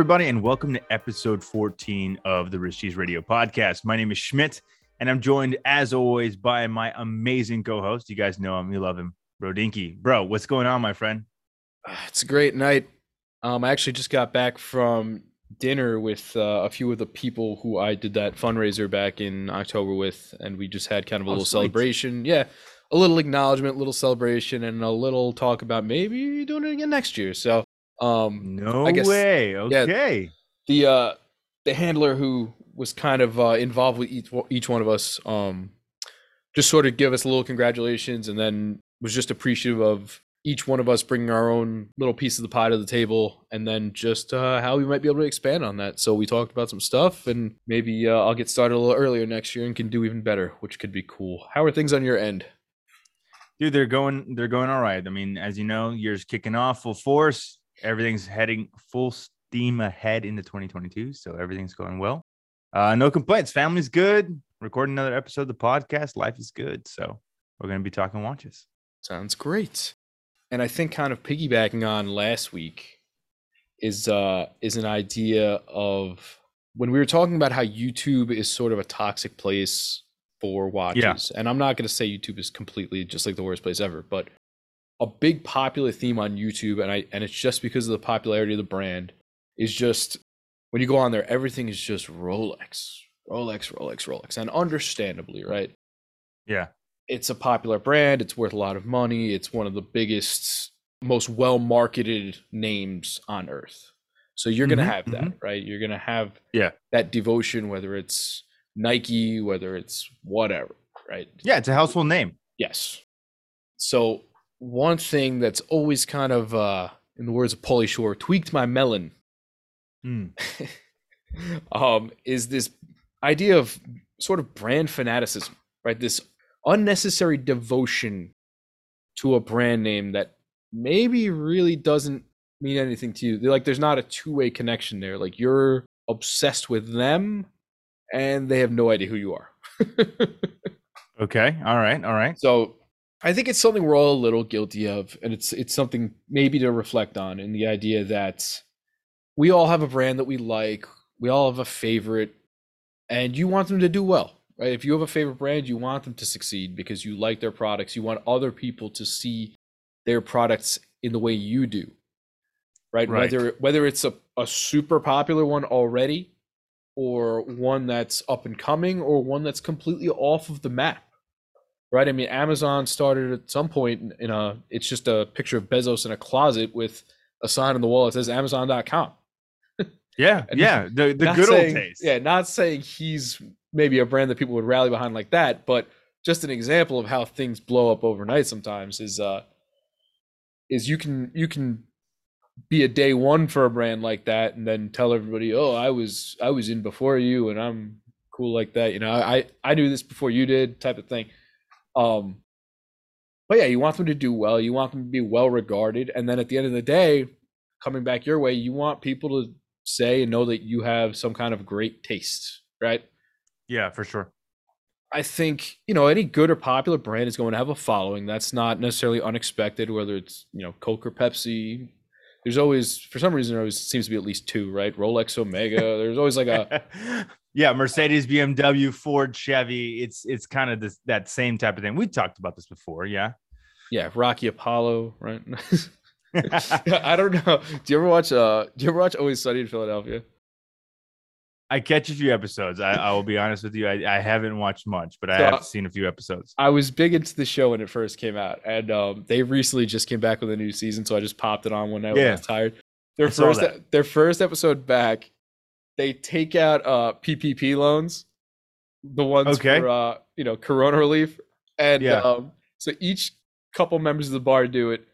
everybody, and welcome to episode 14 of the Rich Cheese Radio podcast. My name is Schmidt, and I'm joined, as always, by my amazing co host. You guys know him, you love him, Bro Dinky. Bro, what's going on, my friend? It's a great night. Um, I actually just got back from dinner with uh, a few of the people who I did that fundraiser back in October with, and we just had kind of a Oh, little sweet. celebration. Yeah, a little acknowledgement, little celebration, and a little talk about maybe doing it again next year. So, um, No I guess- way. yeah. Okay. the uh, the handler who was kind of uh, involved with each each one of us, um, just sort of give us a little congratulations, and then was just appreciative of each one of us bringing our own little piece of the pie to the table, and then just uh, how we might be able to expand on that. So we talked about some stuff, and maybe uh, I'll get started a little earlier next year and can do even better, which could be cool. How are things on your end? Dude, they're going they're going all right. I mean, as you know, year's kicking off full force. Everything's heading full steam ahead into 2022. So everything's going well. Uh, no complaints. Family's good. Recording another episode of the podcast. Life is good. So we're gonna be talking watches. Sounds great. And I think kind of piggybacking on last week is uh is an idea of when we were talking about how YouTube is sort of a toxic place for watches. Yeah. And I'm not going to say YouTube is completely just like the worst place ever, but a big popular theme on YouTube and I and it's just because of the popularity of the brand is just when you go on there everything is just Rolex. Rolex, Rolex, Rolex. And understandably, right? Yeah. it's a popular brand. It's worth a lot of money. It's one of the biggest, most well marketed names on earth. So you're going Mhm, to have that, right? You're going to have Yeah. that devotion, whether it's Nike, whether it's whatever, right? Yeah, it's a household name. Yes. So one thing that's always kind of, uh, in the words of Pauly Shore, tweaked my melon Hmm. um, is this idea of sort of brand fanaticism, right? This unnecessary devotion to a brand name that maybe really doesn't mean anything to you. They're Like, there's not a two way connection there. Like, you're obsessed with them and they have no idea who you are. Okay. All right. All right. So I think it's something we're all a little guilty of, and it's it's something maybe to reflect on in the idea that we all have a brand that we like, we all have a favorite, and you want them to do well, right? If you have a favorite brand, you want them to succeed because you like their products. You want other people to see their products in the way you do. Right? Right. Whether whether it's a, a super popular one already or one that's up and coming or one that's completely off of the map right? I mean, Amazon started at some point in- a, it's just a picture of Bezos in a closet with a sign on the wall that says Amazon.com. Yeah. Yeah. The the good saying- old days. Yeah, not saying he's maybe a brand that people would rally behind like that, but just an example of how things blow up overnight sometimes is, uh, is you can, you can be a day one for a brand like that and then tell everybody, oh, I was, I was in before you and I'm cool like that. You know, I, I knew this before you did type of thing. Um, but yeah, you want them to do well. You want them to be well regarded, and then at the end of the day, coming back your way, you want people to say and know that you have some kind of great taste, right? Yeah, for sure. I think you know any good or popular brand is going to have a following. That's not necessarily unexpected. Whether it's you know Coke or Pepsi, there's always for some reason there always seems to be at least two, right? Rolex, Omega. There's always like a yeah, Mercedes, BMW, Ford, Chevy. It's it's kind of this that same type of thing. We talked about this before, yeah. yeah Rocky Apollo, right? I don't know. Do you ever watch uh do you ever watch Always Sunny in Philadelphia? I catch a few episodes. I, I will be honest with you. I, I haven't watched much, but I So, have seen a few episodes. I was big into the show when it first came out, and um, they recently just came back with a new season, so I just popped it on one night when I Yeah. was tired. Their I first their first episode back, they take out uh, PPP loans, the ones Okay. for uh, you know Corona relief, and Yeah. um, so each couple members of the bar do it,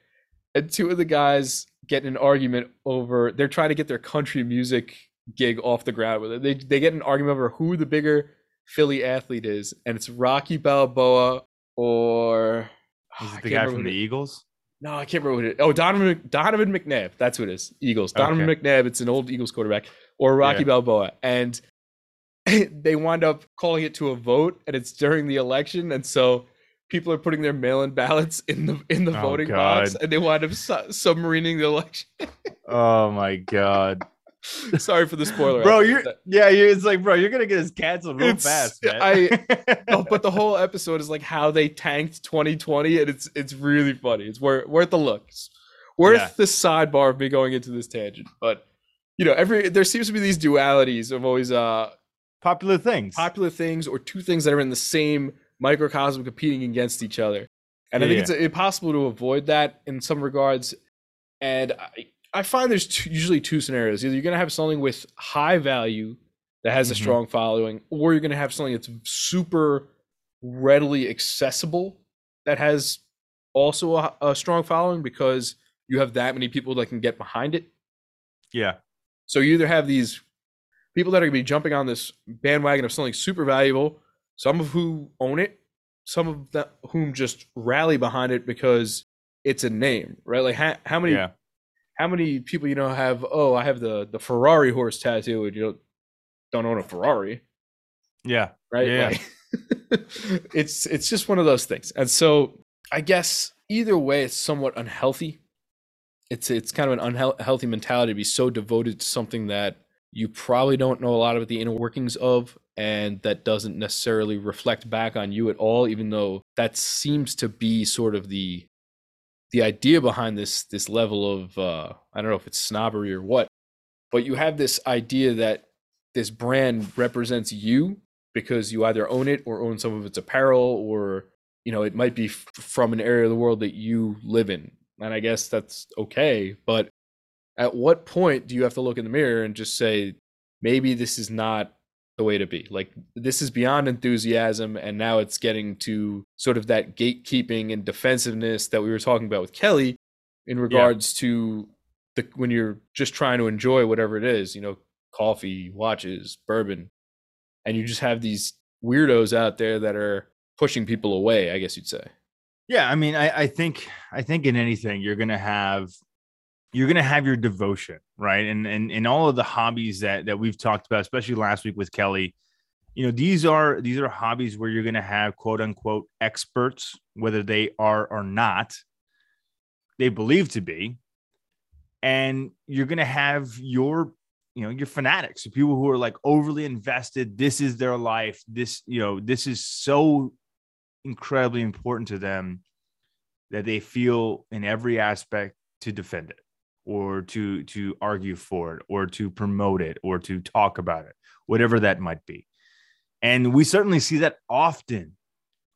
and two of the guys get in an argument over they're trying to get their country music gig off the ground with it. They they get in an argument over who the bigger Philly athlete is, and it's Rocky Balboa or Is it the guy from the Eagles? No, I can't remember who it is. Oh, Donovan Donovan McNabb. That's who it is. Eagles. Donovan Okay. McNabb. It's an old Eagles quarterback or Rocky Yeah. Balboa, and they wind up calling it to a vote, and it's during the election, and so people are putting their mail-in ballots in the in the Oh, voting box, and they wind up su- submarining the election. Oh my god. Sorry for the spoiler, bro. You're yeah. You're, it's like, bro, you're gonna get us canceled real It's- fast, man. I- No, but the whole episode is like how they tanked 2020, and it's it's really funny. It's worth worth the look. It's worth Yeah. the sidebar of me going into this tangent. But you know, every there seems to be these dualities of always uh popular things. popular things or two things that are in the same microcosm competing against each other. And I Yeah, think it's impossible to avoid that in some regards. And I, I find there's two, usually two scenarios. Either you're going to have something with high value that has a Mhm. strong following, or you're going to have something that's super readily accessible that has also a, a strong following because you have that many people that can get behind it. yeah, So you either have these people that are going to be jumping on this bandwagon of something super valuable, some of who own it, some of them whom just rally behind it because it's a name, right? Like how, how many yeah, how many people you know have oh I have the the Ferrari horse tattoo and you don't don't own a Ferrari, yeah. right? Yeah. Like, it's it's just one of those things. And so I guess either way it's somewhat unhealthy. It's it's kind of an unhealthy mentality to be so devoted to something that you probably don't know a lot about the inner workings of and that doesn't necessarily reflect back on you at all even though that seems to be sort of the the idea behind this this level of uh I don't know if it's snobbery or what but you have this idea that this brand represents you because you either own it or own some of its apparel or you know it might be f- from an area of the world that you live in and i guess that's okay but at what point do you have to look in the mirror and just say maybe this is not the way to be like this is beyond enthusiasm and now it's getting to sort of that gatekeeping and defensiveness that we were talking about with kelly in regards to the when you're just trying to enjoy whatever it is you know coffee watches bourbon and you just have these weirdos out there that are pushing people away i guess you'd say Yeah, I mean, I, I think I think in anything you're gonna have you're gonna have your devotion, right? And and in all of the hobbies that that we've talked about, especially last week with Kelly, you know, these are these are hobbies where you're gonna have quote unquote experts, whether they are or not, they believe to be, and you're gonna have your you know your fanatics people who are like overly invested this is their life this you know this is so incredibly important to them that they feel in every aspect to defend it or to to argue for it or to promote it or to talk about it whatever that might be. And we certainly see that often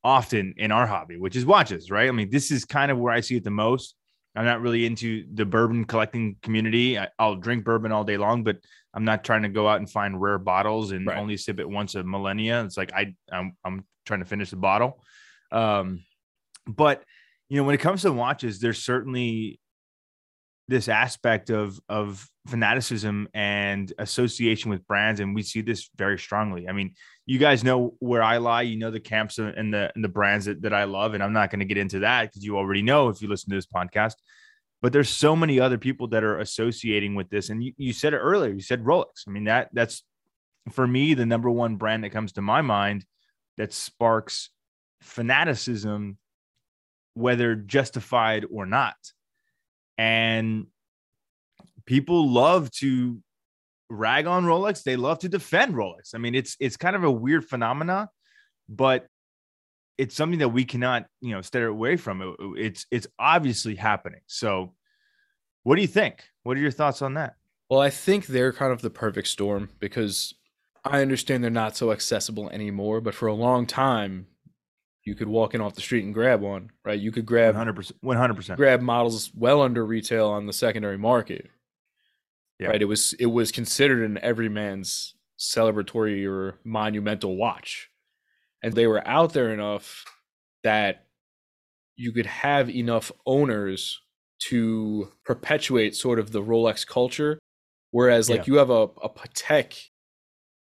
often in our hobby which is watches right? I mean this is kind of where i see it the most. I'm not really into the bourbon collecting community. I, i'll drink bourbon all day long but i'm not trying to go out and find rare bottles and Right. only sip it once a millennia. It's like i i'm, I'm trying to finish the bottle um but you know when it comes to watches there's certainly this aspect of of fanaticism and association with brands and we see this very strongly. I mean you guys know where i lie. You know the camps and the and the brands that, that i love and i'm not going to get into that because you already know if you listen to this podcast. But there's so many other people that are associating with this and you, you said it earlier you said rolex. I mean that that's for me the number one brand that comes to my mind that sparks fanaticism whether justified or not and people love to rag on Rolex. They love to defend Rolex. I mean, it's it's kind of a weird phenomena, but it's something that we cannot, you know, stay away from. It- It's it's obviously happening. So, what do you think? What are your thoughts on that? well i think they're kind of the perfect storm because i understand they're not so accessible anymore but for a long time you could walk in off the street and grab one right you could grab 100%. 100%. grab models well under retail on the secondary market. Yeah. Right. It was it was considered an everyman's celebratory or monumental watch. And they were out there enough that you could have enough owners to perpetuate sort of the Rolex culture. Whereas like Yeah. you have a, a Patek,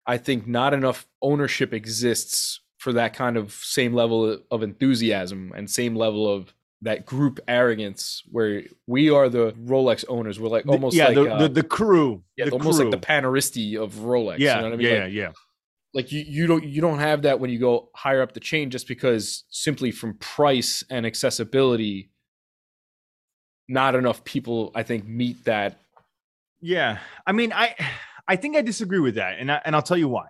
I think not enough ownership exists for that kind of same level of enthusiasm and same level of that group arrogance where we are the Rolex owners. We're like almost yeah, like the, uh, the the crew. yeah, the almost like the crew. Paneristi of Rolex. yeah, you know what I mean? yeah, like, yeah, yeah. like you, you don't you don't have that when you go higher up the chain just because simply from price and accessibility, not enough people I think meet that Yeah, I mean, I I think I disagree with that, and I, and I'll tell you why.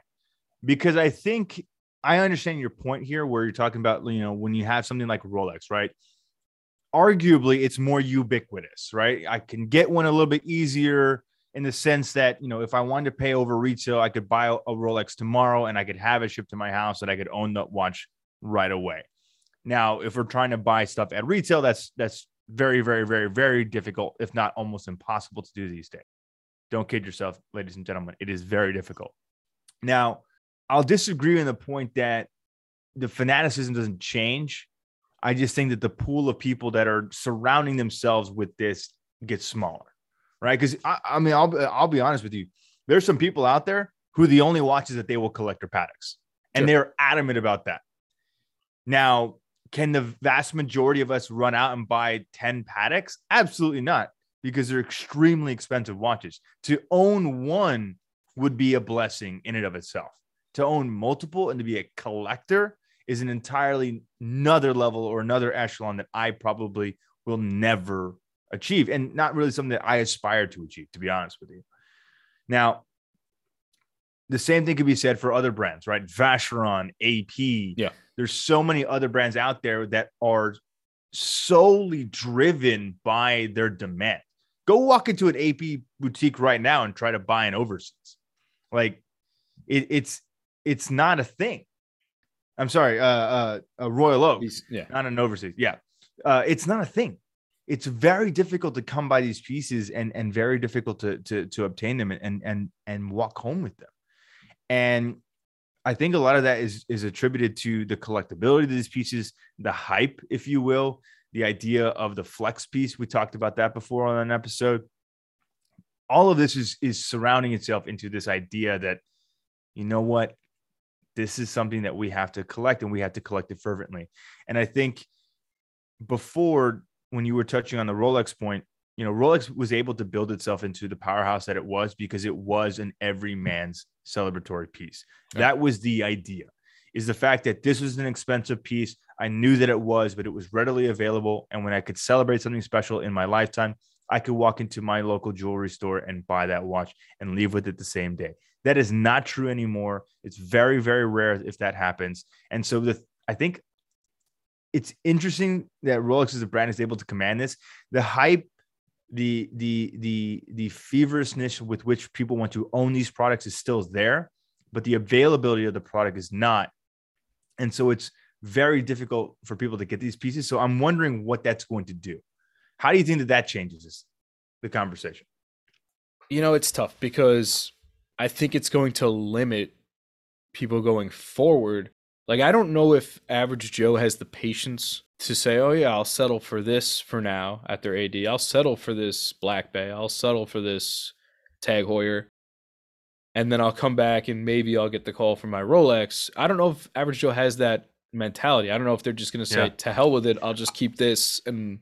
Because I think I understand your point here, where you're talking about you know when you have something like Rolex, right? Arguably, it's more ubiquitous, right? I can get one a little bit easier in the sense that you know if I wanted to pay over retail, I could buy a, Rolex tomorrow and I could have it shipped to my house and I could own the watch right away. Now, if we're trying to buy stuff at retail, that's that's very, very, very, very difficult, if not almost impossible to do these days. Don't kid yourself, ladies and gentlemen. It is very difficult. Now, I'll disagree on the point that the fanaticism doesn't change. I just think that the pool of people that are surrounding themselves with this gets smaller, right? Because I, I, mean, I'll I'll be honest with you. There's some people out there who the only watches that they will collect are Pateks, and sure. they're adamant about that. Now, can the vast majority of us run out and buy 10 Pateks? Absolutely not, because they're extremely expensive watches. To own one would be a blessing in and of itself. To own multiple and to be a collector is an entirely another level or another echelon that I probably will never achieve and not really something that I aspire to achieve, to be honest with you. Now, the same thing could be said for other brands, right? Vacheron, AP. Yeah there's so many other brands out there that are solely driven by their demand. Go walk into an AP boutique right now and try to buy an overseas. Like it, it's it's not a thing. I'm sorry, uh, uh, a Royal Oak, yeah, not an overseas. Yeah, uh, it's not a thing. It's very difficult to come by these pieces and and very difficult to to to obtain them and and and walk home with them. And I think a lot of that is is attributed to the collectability of these pieces, the hype, if you will, the idea of the flex piece. We talked about that before on an episode. All of this is is surrounding itself into this idea that, you know what, this is something that we have to collect and we have to collect it fervently. And I think before when you were touching on the Rolex point, you know, Rolex was able to build itself into the powerhouse that it was because it was an every man's celebratory piece. Yeah. That was the idea. Is the fact that this was an expensive piece. I knew that it was, but it was readily available. And when I could celebrate something special in my lifetime, I could walk into my local jewelry store and buy that watch and leave with it the same day. That is not true anymore. It's very, very rare if that happens. And so the I think it's interesting that Rolex as a brand is able to command this. The hype the the the the feverishness with which people want to own these products is still there but the availability of the product is not and so it's very difficult for people to get these pieces so i'm wondering what that's going to do how do you think that that changes the conversation you know it's tough because i think it's going to limit people going forward like i don't know if average joe has the patience to say, oh yeah, I'll settle for this for now at their AD. I'll settle for this Black Bay. I'll settle for this Tag Heuer. And then I'll come back and maybe I'll get the call from my Rolex. I don't know if Average Joe has that mentality. I don't know if they're just going to say, yeah. to hell with it. I'll just keep this and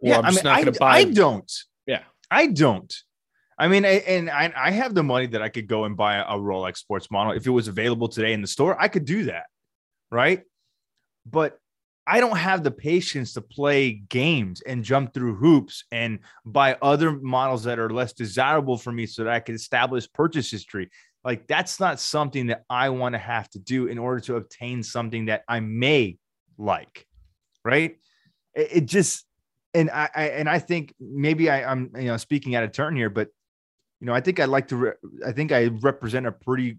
or yeah, I'm just I mean, not going to buy. I don't. Yeah. I don't. I mean, and I, I have the money that I could go and buy a Rolex sports model. If it was available today in the store, I could do that. Right. But I don't have the patience to play games and jump through hoops and buy other models that are less desirable for me so that I can establish purchase history. Like that's not something that I want to have to do in order to obtain something that I may like. Right. It, it just and I, I, and I think maybe I, am you know speaking out of turn here, but you know I think I like to re- I think I represent a pretty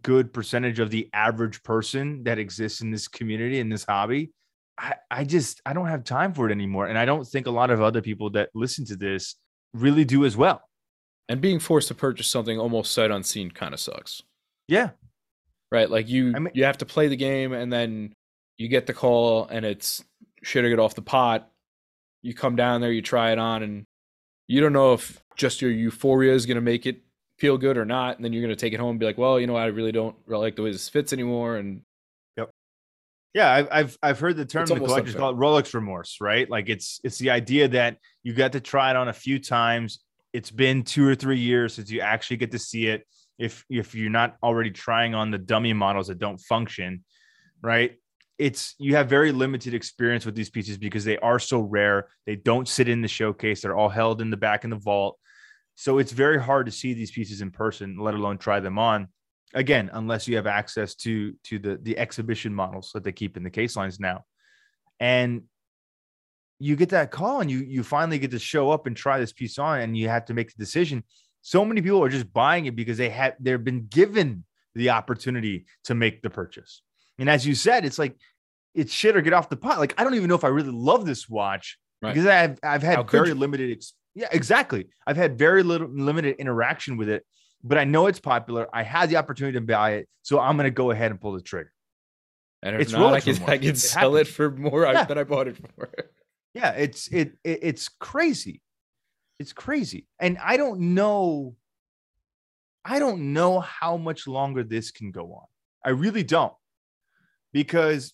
good percentage of the average person that exists in this community in this hobby I, I just I don't have time for it anymore. And I don't think a lot of other people that listen to this really do as well. And being forced to purchase something almost sight unseen kind of sucks. Yeah. Right. Like you I mean, you have to play the game and then you get the call and it's shitting it off the pot. You come down there, you try it on, and you don't know if just your euphoria is gonna make it feel good or not. And then you're gonna take it home and be like, well, you know, I really don't really like the way this fits anymore. And yep. yeah, I've I've, I've heard the term the collectors call it Rolex remorse, right? Like it's it's the idea that you got to try it on a few times. It's been two or three years since you actually get to see it. If if you're not already trying on the dummy models that don't function, right? It's you have very limited experience with these pieces because they are so rare. They don't sit in the showcase. They're all held in the back in the vault. So it's very hard to see these pieces in person, let alone try them on. Again, unless you have access to to the the exhibition models that they keep in the case lines now. And you get that call and you you finally get to show up and try this piece on and you have to make the decision. So many people are just buying it because they have they've been given the opportunity to make the purchase. And as you said, it's like it's shit or get off the pot. Like I don't even know if I really love this watch right. because I've I've had very you? limited. Ex- yeah, exactly. I've had very little limited interaction with it, but I know it's popular. I had the opportunity to buy it, so I'm going to go ahead and pull the trigger. And if it's not, I can, I can sell it for more yeah. than I bought it for. Yeah, it's it, it it's crazy. It's crazy. And I don't know I don't know how much longer this can go on. I really don't. Because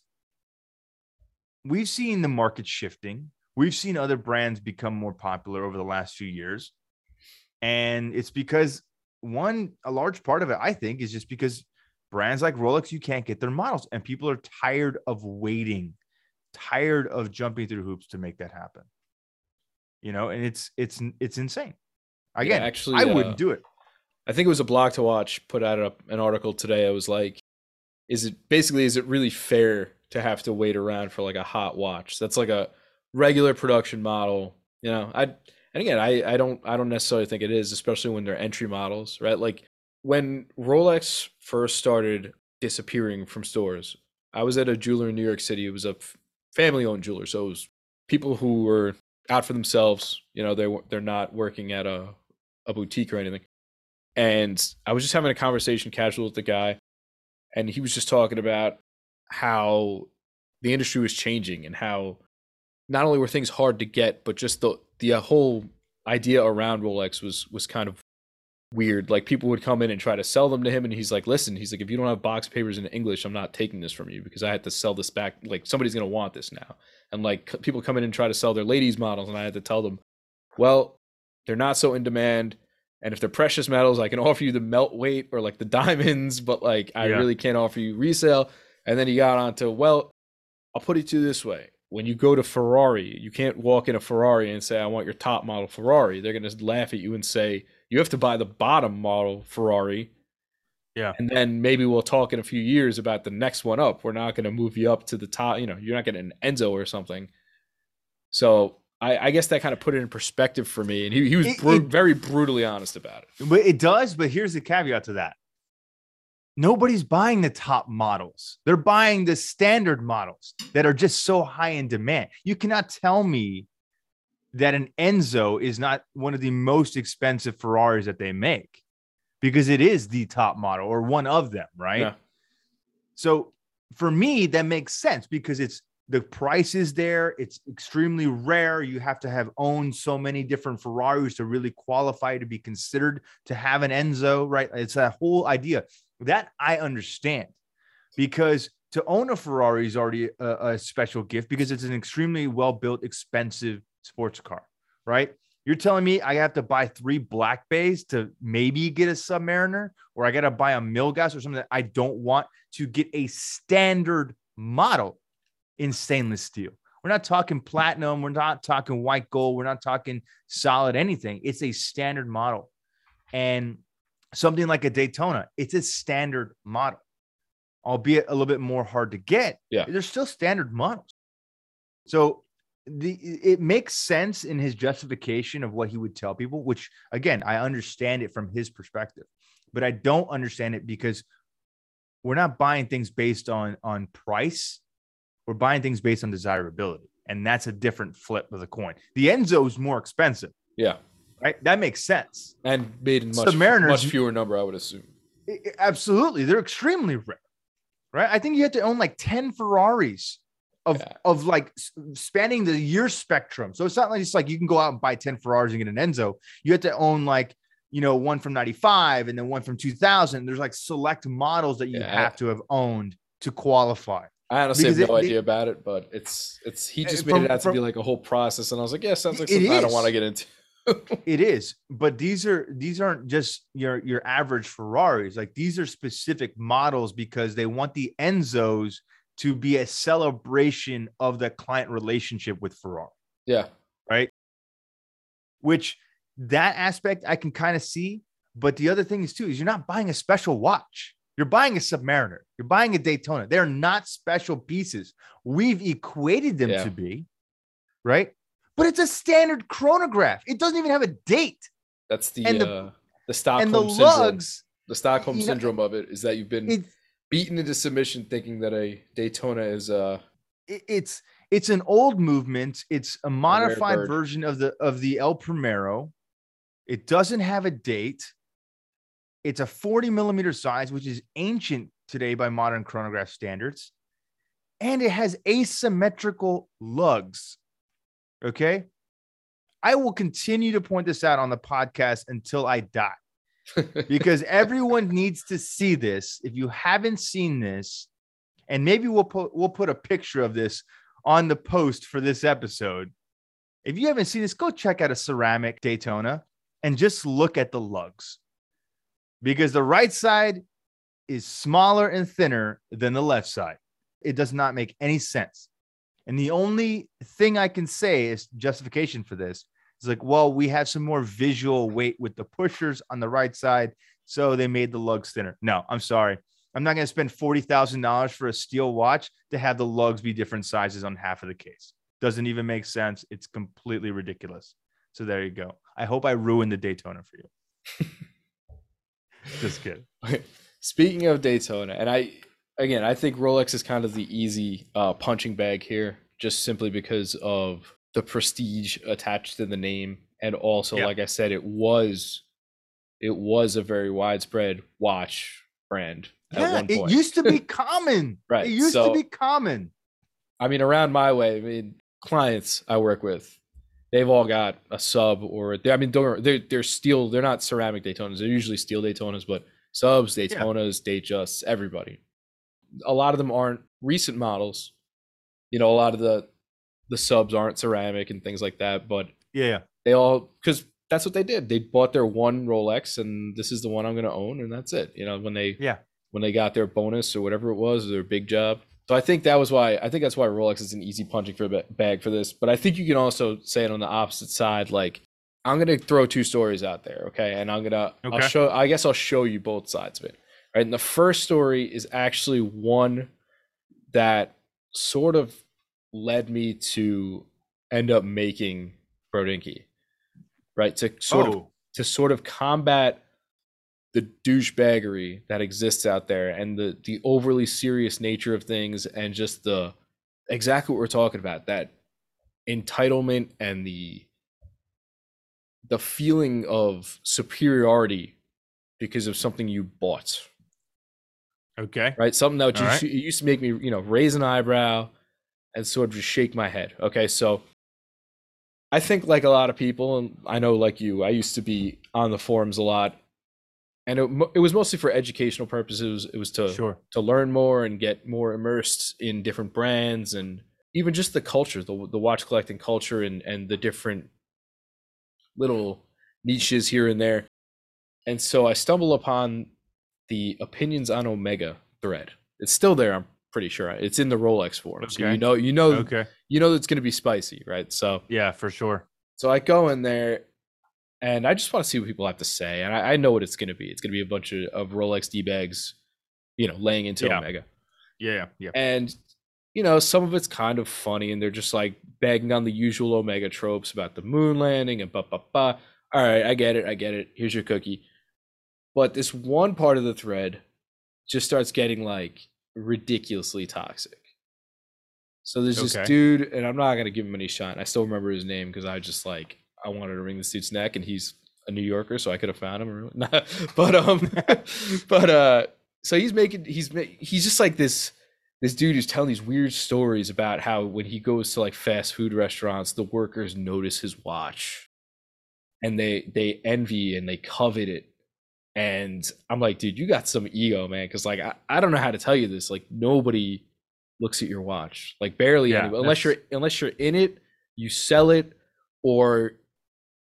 we've seen the market shifting. We've seen other brands become more popular over the last few years. And it's because one, a large part of it, I think, is just because brands like Rolex, you can't get their models, and people are tired of waiting, tired of jumping through hoops to make that happen. You know, and it's it's it's insane. Again, yeah, actually, I wouldn't uh, do it. I think it was aBlogtoWatch put out an article today. I was like, is it basically is it really fair to have to wait around for like a hot watch? That's like a regular production model. You know, I and again, I I don't I don't necessarily think it is, especially when they're entry models, right? Like when Rolex first started disappearing from stores, I was at a jeweler in New York City. It was a family owned jeweler, so it was people who were out for themselves. You know, they they're not working at a a boutique or anything. And I was just having a conversation casual with the guy, and he was just talking about how the industry was changing and how not only were things hard to get, but just the the uh, whole idea around Rolex was was kind of weird. Like people would come in and try to sell them to him, and he's like, "Listen, he's like, if you don't have box papers in English, I'm not taking this from you because I had to sell this back. Like somebody's gonna want this now." And like people come in and try to sell their ladies models, and I had to tell them, "Well, they're not so in demand. And if they're precious metals, I can offer you the melt weight or like the diamonds, but like I yeah. really can't offer you resale. And then he got onto, well, I'll put it to you this way. When you go to Ferrari, you can't walk in a Ferrari and say, I want your top model Ferrari. They're going to laugh at you and say, you have to buy the bottom model Ferrari. Yeah. And then maybe we'll talk in a few years about the next one up. We're not going to move you up to the top. You know, you're not getting an Enzo or something. So I, I, guess that kind of put it in perspective for me, and he, he was it, it, very brutally honest about it. But it does. But here's the caveat to that: nobody's buying the top models; they're buying the standard models that are just so high in demand. You cannot tell me that an Enzo is not one of the most expensive Ferraris that they make, because it is the top model or one of them, right? Yeah. So for me, that makes sense because it's the price is there. It's extremely rare. You have to have owned so many different Ferraris to really qualify to be considered to have an Enzo, right? It's that whole idea that I understand because to own a Ferrari is already a, a special gift because it's an extremely well built, expensive sports car, right? You're telling me I have to buy three black bays to maybe get a Submariner, or I got to buy a Milgauss or something that I don't want to get a standard model in stainless steel. We're not talking platinum. We're not talking white gold. We're not talking solid anything. It's a standard model. And something like a Daytona, it's a standard model, albeit a little bit more hard to get. Yeah. They're still standard models. So the it makes sense in his justification of what he would tell people, which again, I understand it from his perspective, but I don't understand it because we're not buying things based on on price we're buying things based on desirability. And that's a different flip of the coin. The Enzo is more expensive. Yeah. Right. That makes sense. And made in much, much fewer number, I would assume. Absolutely. They're extremely rare. Right. I think you have to own like 10 Ferraris of, yeah. of like spanning the year spectrum. So it's not like it's like you can go out and buy 10 Ferraris and get an Enzo. You have to own like, you know, one from 95 and then one from 2000. There's like select models that you yeah. have to have owned to qualify. I honestly because have no it, idea about it, but it's it's he just uh, made from, it out to be like a whole process, and I was like, yeah, sounds like something I don't want to get into. it is, but these are these aren't just your your average Ferraris. Like these are specific models because they want the Enzos to be a celebration of the client relationship with Ferrari. Yeah. Right. Which that aspect I can kind of see. But the other thing is too is you're not buying a special watch. You're buying a Submariner. You're buying a Daytona. They're not special pieces. We've equated them Yeah. to be, right? But it's a standard chronograph. It doesn't even have a date. That's the And the- uh, the Stockholm and the syndrome. lugs, the Stockholm you know, syndrome of it is that you've been it, beaten into submission thinking that a Daytona is a. it- it's it's an old movement. It's a modified version of the of the El Primero. It doesn't have a date. It's a 40 millimeter size, which is ancient today by modern chronograph standards. And it has asymmetrical lugs. Okay. I will continue to point this out on the podcast until I die because everyone needs to see this. If you haven't seen this, and maybe we'll put we'll put a picture of this on the post for this episode. If you haven't seen this, go check out a ceramic Daytona and just look at the lugs. Because the right side is smaller and thinner than the left side. It does not make any sense. And the only thing I can say is justification for this is like, well, we have some more visual weight with the pushers on the right side. So they made the lugs thinner. No, I'm sorry. I'm not going to spend $40,000 for a steel watch to have the lugs be different sizes on half of the case. Doesn't even make sense. It's completely ridiculous. So there you go. I hope I ruined the Daytona for you. Just kidding. Speaking of Daytona, and I again, I think Rolex is kind of the easy uh, punching bag here, just simply because of the prestige attached to the name, and also, Yeah. like I said, it was it was a very widespread watch brand at Yeah, it used to be common. Right, It used so- to be common. I mean, around my way, I mean, clients I work with, they've all got a sub or I mean, don't they're they're steel. They're not ceramic Daytonas. They're usually steel Daytonas, but subs, Daytonas, Datejust, everybody. A lot of them aren't recent models. You know, a lot of the the subs aren't ceramic and things like that, but Yeah. yeah. they all because that's what they did. They bought their one Rolex, and this is the one I'm going to own, and that's it. You know, when they Yeah. when they got their bonus or whatever it was, their big job. So I think that was why I think that's why Rolex is an easy punching for ba- bag for this. But I think you can also say it on the opposite side. Like I'm gonna throw two stories out there, okay? And I'm gonna I'll show. I guess I'll show you both sides of it. Right. And the first story is actually one that sort of led me to end up making Brodinky. Right. To sort of oh, to sort of combat the douchebaggery that exists out there and the the overly serious nature of things and just the exactly what we're talking about that entitlement and the the feeling of superiority because of something you bought okay. right something that just, right. used to make me you know raise an eyebrow and sort of just shake my head okay so i think like a lot of people and i know like you i used to be on the forums a lot and it, it was mostly for educational purposes. It was to Sure. to learn more and get more immersed in different brands and even just the culture the, the watch collecting culture and and the different little niches here and there. And so i stumble upon the opinions on omega thread. It's still there i'm pretty sure. It's in the rolex forum so you know you know Okay. you know it's going to be spicy right? So Yeah, for sure. so I go in there and I just want to see what people have to say. And I, I know what it's going to be. It's going to be a bunch of, of Rolex D bags, you know, laying into Yeah. Omega. Yeah. Yeah. And, you know, some of it's kind of funny and they're just like begging on the usual Omega tropes about the moon landing and ba ba ba. All right, I get it. I get it. Here's your cookie. But this one part of the thread just starts getting like ridiculously toxic. So there's this dude, and I'm not gonna give him any shot. I still remember his name because I just like I wanted to wring this dude's neck, and he's a New Yorker, so I could have found him. But um, but uh, so he's making he's he's just like this this dude who's telling these weird stories about how when he goes to like fast food restaurants, the workers notice his watch, and they they envy and they covet it. And I'm like, dude, you got some ego, man. Cause like I, I don't know how to tell you this. Like nobody looks at your watch. Like barely Yeah, anybody. Unless you're unless you're in it, you sell it, or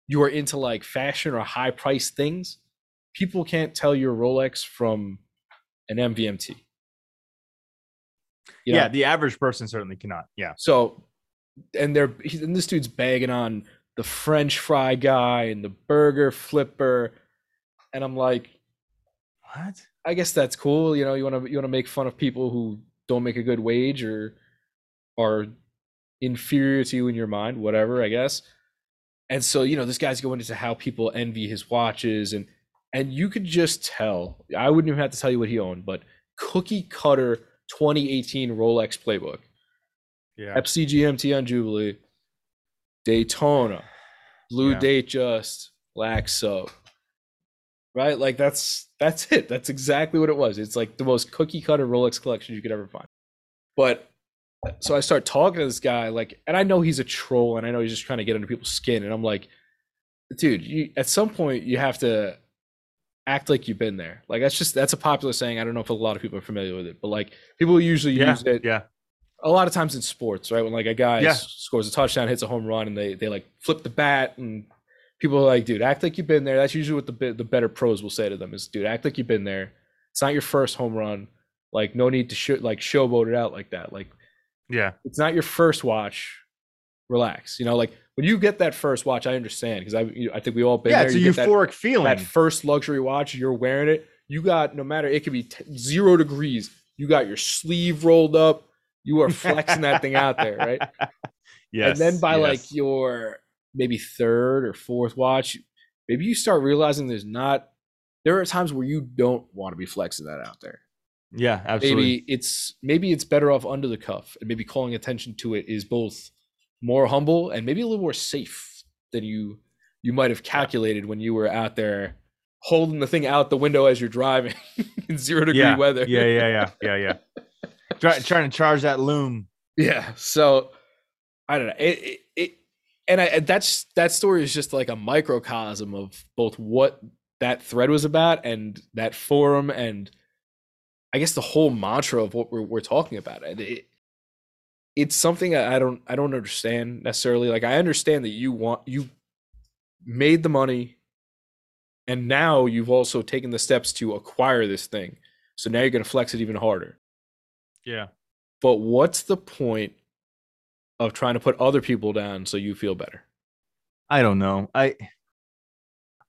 you are into like fashion or high price things. People can't tell your Rolex from an MVMT. You know? Yeah. The average person certainly cannot. Yeah. So, and they're he's, and this dude's bagging on the French fry guy and the burger flipper, and I'm like, What? I guess that's cool. You know, you want to you want to make fun of people who don't make a good wage or are inferior to you in your mind, whatever. I guess. And so you know, this guy's going into how people envy his watches, and and you could just tell. I wouldn't even have to tell you what he owned, but cookie cutter 2018 Rolex playbook, Yeah. Pepsi GMT on Jubilee, Daytona, Blue Yeah. Datejust, Black Soap. Right? Like that's that's it. That's exactly what it was. It's like the most cookie cutter Rolex collection you could ever find. But so I start talking to this guy, like, and I know he's a troll and I know he's just trying to get under people's skin. And I'm like, dude, you at some point you have to act like you've been there. Like that's just that's a popular saying. I don't know if a lot of people are familiar with it, but like people usually Yeah. use it Yeah. a lot of times in sports, right? When like a guy Yeah. scores a touchdown, hits a home run, and they they like flip the bat, and people are like, "Dude, act like you've been there." That's usually what the the better pros will say to them is, "Dude, act like you've been there. It's not your first home run. Like, no need to sh- like showboat it out like that. Like, Yeah. it's not your first watch. Relax. You know, like when you get that first watch, I understand because I you I think we all been yeah. there. It's a You that- euphoric feeling. that first luxury watch, you're wearing it. You got no matter it could be t- zero degrees. You got your sleeve rolled up. You are flexing that thing out there, right? Yes. and then by yes. like your maybe third or fourth watch, maybe you start realizing there's not. There are times where you don't want to be flexing that out there. Yeah, absolutely. Maybe it's maybe it's better off under the cuff, and maybe calling attention to it is both more humble and maybe a little more safe than you you might have calculated when you were out there holding the thing out the window as you're driving in zero degree yeah. weather. Yeah, yeah, yeah, yeah, yeah. Try, trying to charge that loom. Yeah. So I don't know. It, it, it and I and that's that story is just like a microcosm of both what that thread was about and that forum and I guess the whole mantra of what we're we're talking about. And it it's something I I don't I don't understand necessarily. Like I understand that you want you made the money and now you've also taken the steps to acquire this thing. So now you're going to flex it even harder. Yeah. But what's the point of trying to put other people down so you feel better? I don't know. I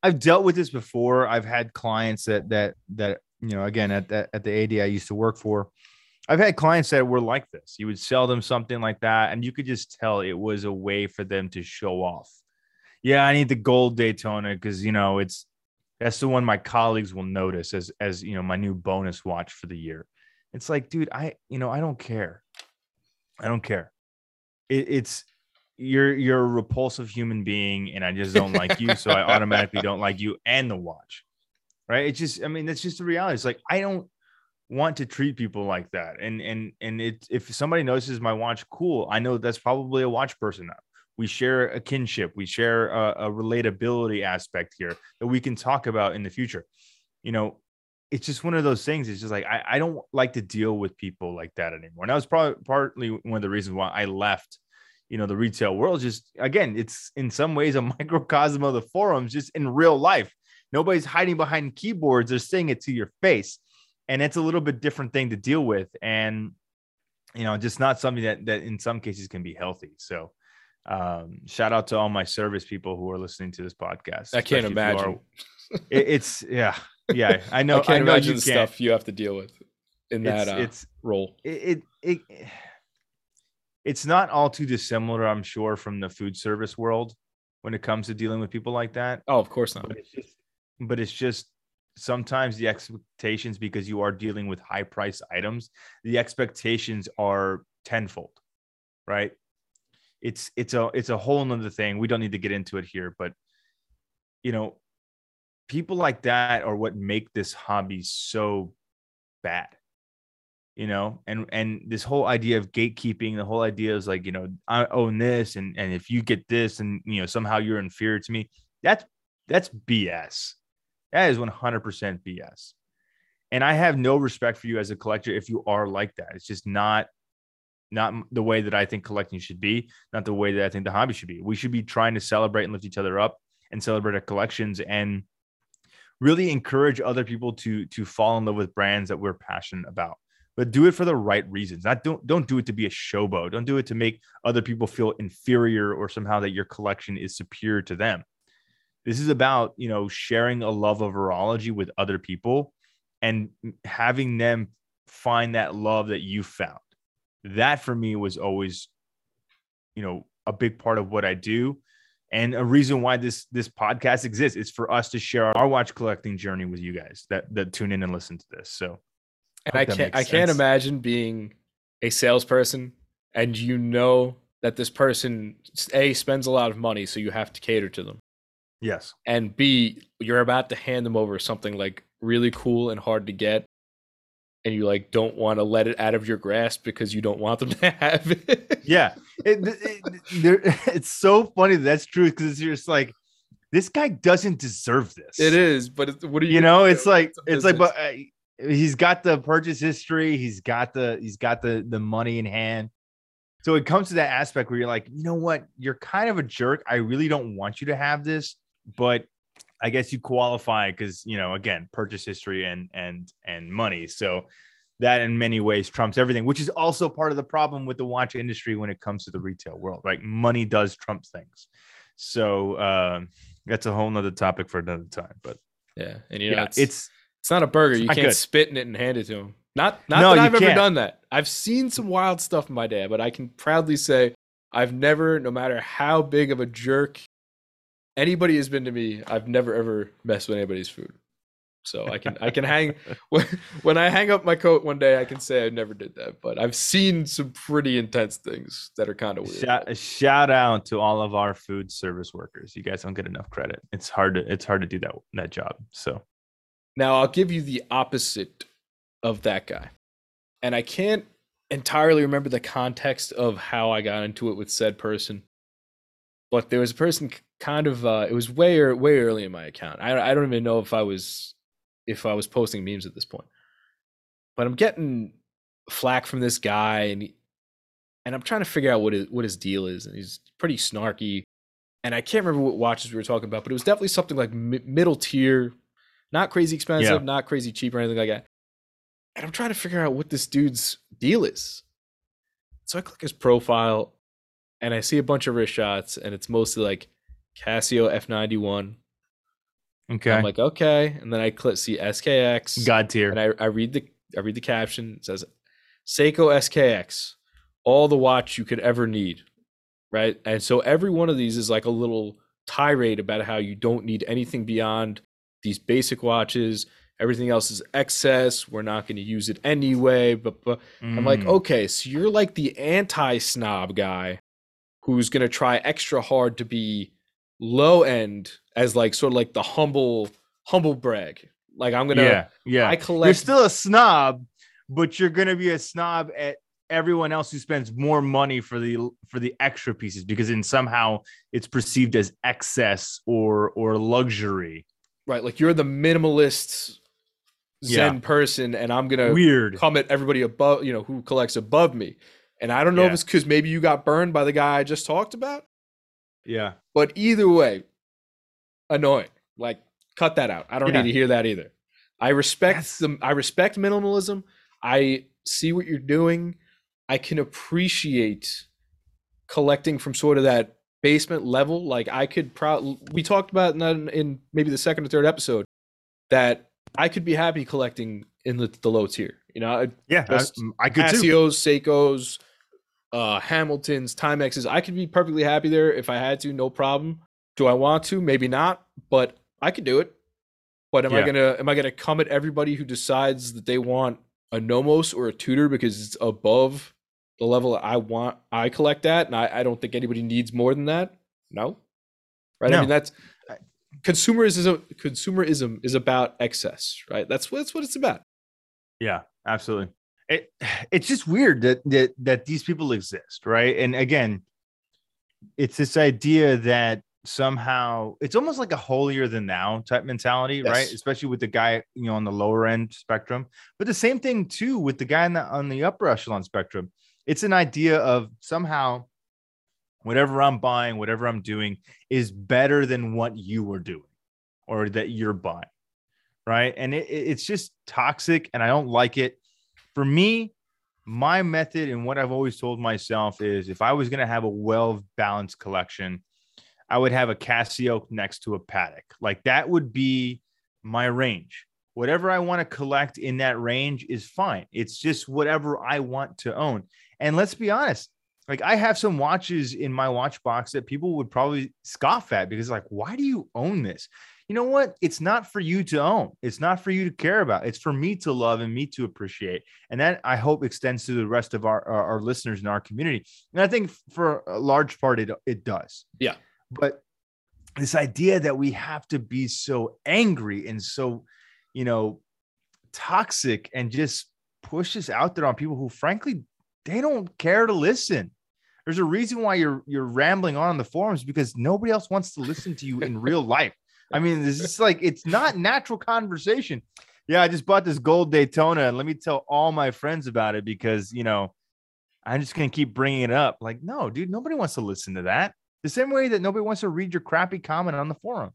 I've dealt with this before. I've had clients that that that you know again at that at the AD I used to work for. I've had clients that were like this. You would sell them something like that, and you could just tell it was a way for them to show off. Yeah, I need the gold Daytona because you know it's that's the one my colleagues will notice as as you know my new bonus watch for the year. It's like, dude, I you know I don't care. I don't care. It, it's you're you're a repulsive human being, and I just don't like you, so I automatically don't like you and the watch. Right? It's just, I mean, that's just the reality. It's like I don't want to treat people like that, and and and it if somebody notices my watch, cool. I know that's probably a watch person. We share a kinship, we share a, a relatability aspect here that we can talk about in the future. You know, it's just one of those things. It's just like I, I don't like to deal with people like that anymore. And that was probably partly one of the reasons why I left, you know, the retail world. Just again, it's in some ways a microcosm of the forums, just in real life. Nobody's hiding behind keyboards, they're saying it to your face. And it's a little bit different thing to deal with. And you know, just not something that that in some cases can be healthy. So um shout out to all my service people who are listening to this podcast. I can't especially if you imagine. are- it- it's yeah, yeah. I know. I can't know imagine the can't. stuff you have to deal with in that It's, uh, it's role. it, it it it's not all too dissimilar, I'm sure, from the food service world when it comes to dealing with people like that. Oh, of course not. But it's just, but it's just sometimes the expectations because you are dealing with high price items, the expectations are tenfold, right? It's it's a it's a whole nother thing. We don't need to get into it here, but you know, people like that are what make this hobby so bad you know and and this whole idea of gatekeeping the whole idea is like you know i own this and and if you get this and you know somehow you're inferior to me that's that's bs that is 100% bs and i have no respect for you as a collector if you are like that it's just not not the way that i think collecting should be not the way that i think the hobby should be we should be trying to celebrate and lift each other up and celebrate our collections and really encourage other people to to fall in love with brands that we're passionate about but do it for the right reasons. Not don't don't do it to be a showboat. Don't do it to make other people feel inferior or somehow that your collection is superior to them. This is about, you know, sharing a love of horology with other people and having them find that love that you found. That for me was always, you know, a big part of what I do. And a reason why this this podcast exists is for us to share our watch collecting journey with you guys that that tune in and listen to this. So and I can't I can't imagine being a salesperson and you know that this person a spends a lot of money, so you have to cater to them. Yes. And B, you're about to hand them over something like really cool and hard to get. And you like don't want to let it out of your grasp because you don't want them to have it. yeah, it, it, it's so funny that that's true because you're just like, this guy doesn't deserve this. It is, but what do you? You know, it's like it's, it's like, but he's got the purchase history. He's got the he's got the the money in hand. So it comes to that aspect where you're like, you know what, you're kind of a jerk. I really don't want you to have this, but I guess you qualify because you know, again, purchase history and and and money. So that in many ways trumps everything, which is also part of the problem with the watch industry when it comes to the retail world. Right, money does trump things. So uh, that's a whole nother topic for another time. But yeah, and you know, yeah, it's, it's it's not a burger. You can't good. spit in it and hand it to him. Not not no, that I've can't. ever done that. I've seen some wild stuff in my day, but I can proudly say I've never, no matter how big of a jerk anybody has been to me, I've never ever messed with anybody's food. So I can I can hang when, when I hang up my coat one day, I can say I never did that. But I've seen some pretty intense things that are kind of weird. Shout, shout out to all of our food service workers. You guys don't get enough credit. It's hard to it's hard to do that that job. So now I'll give you the opposite of that guy. And I can't entirely remember the context of how I got into it with said person. But there was a person kind of uh it was way way early in my account. I I don't even know if I was if I was posting memes at this point. But I'm getting flack from this guy and he, and I'm trying to figure out what his what his deal is and he's pretty snarky. And I can't remember what watches we were talking about, but it was definitely something like mi- middle tier not crazy expensive, yeah. not crazy cheap or anything like that. And I'm trying to figure out what this dude's deal is. So I click his profile and I see a bunch of wrist shots, and it's mostly like Casio F91. Okay. I'm like, okay. And then I click see SKX. God tier. And I, I read the I read the caption. It says Seiko SKX, all the watch you could ever need. Right. And so every one of these is like a little tirade about how you don't need anything beyond these basic watches. Everything else is excess. We're not going to use it anyway. But, but mm. I'm like, mm. okay, so you're like the anti snob guy who's going to try extra hard to be low end as like sort of like the humble humble brag. Like I'm gonna yeah yeah. I collect. You're still a snob, but you're gonna be a snob at everyone else who spends more money for the for the extra pieces because in somehow it's perceived as excess or or luxury right like you're the minimalist zen yeah. person and i'm gonna weird come at everybody above you know who collects above me and i don't know yeah. if it's because maybe you got burned by the guy i just talked about yeah. But either way annoying. Like cut that out. I don't yeah. need to hear that either. I respect That's... i respect minimalism. I see what you're doing. I can appreciate collecting from sort of that basement level, like I could probably we talked about in, in, maybe the second or third episode that I could be happy collecting in the, the low tier. You know, yeah, I, I could Casios, Seikos, uh, Hamiltons, Timexes. I could be perfectly happy there if I had to, no problem. Do I want to? Maybe not, but I could do it. But am yeah. I gonna am I gonna come at everybody who decides that they want a Nomos or a Tudor because it's above the level I want I collect at, and I, I don't think anybody needs more than that. No, right? No. I mean that's consumerism. Consumerism is about excess, right? That's what that's what it's about. Yeah, absolutely. It it's just weird that that that these people exist, right? And again, it's this idea that somehow it's almost like a holier than thou type mentality, yes. right? Especially with the guy, you know, on the lower end spectrum. But the same thing too with the guy on the on the upper echelon spectrum it's an idea of somehow whatever I'm buying, whatever I'm doing is better than what you were doing or that you're buying. Right. And it, it's just toxic and I don't like it. For me, my method and what I've always told myself is if I was going to have a well balanced collection, I would have a Casio next to a Patek. Like that would be my range. Whatever I want to collect in that range is fine. It's just whatever I want to own. And let's be honest, like I have some watches in my watch box that people would probably scoff at because like, why do you own this? You know what? It's not for you to own. It's not for you to care about. It's for me to love and me to appreciate. And that I hope extends to the rest of our, our, our listeners in our community. And I think for a large part, it, it does. Yeah. But this idea that we have to be so angry and so, you know, toxic and just push this out there on people who frankly they don't care to listen. There's a reason why you're you're rambling on the forums because nobody else wants to listen to you in real life. I mean, it's just like it's not natural conversation. Yeah, I just bought this gold Daytona, and let me tell all my friends about it because you know I'm just gonna keep bringing it up. Like, no, dude, nobody wants to listen to that. The same way that nobody wants to read your crappy comment on the forum.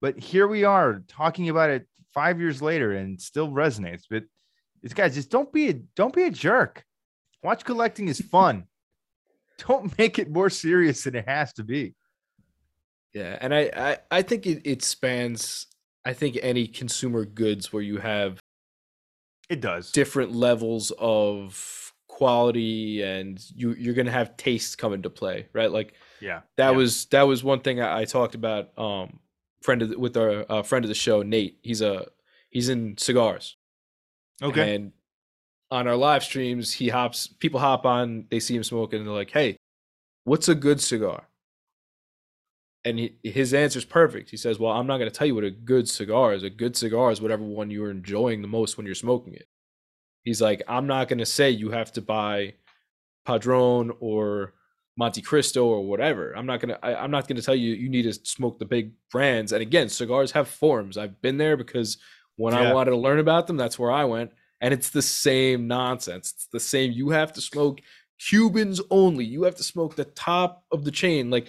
But here we are talking about it five years later, and still resonates. But this guys, just don't be a don't be a jerk. Watch collecting is fun. don't make it more serious than it has to be. Yeah, and I I, I think it, it spans I think any consumer goods where you have It does. different levels of quality and you you're gonna have taste come into play, right? Like Yeah. that yeah. was that was one thing I, I talked about um friend of the, with our uh, friend of the show Nate. He's a he's in cigars. okay. And on our live streams, he hops people hop on, they see him smoking and they're like, "Hey, what's a good cigar?" And he, his answer is perfect. He says, "Well, I'm not going to tell you what a good cigar is. A good cigar is whatever one you're enjoying the most when you're smoking it." He's like, "I'm not going to say you have to buy Padron or Monte Cristo or whatever. I'm not gonna. I, I'm not gonna tell you you need to smoke the big brands. And again, cigars have forms. I've been there because when I wanted to learn about them, that's where I went. And it's the same nonsense. It's the same. You have to smoke Cubans only. You have to smoke the top of the chain. Like,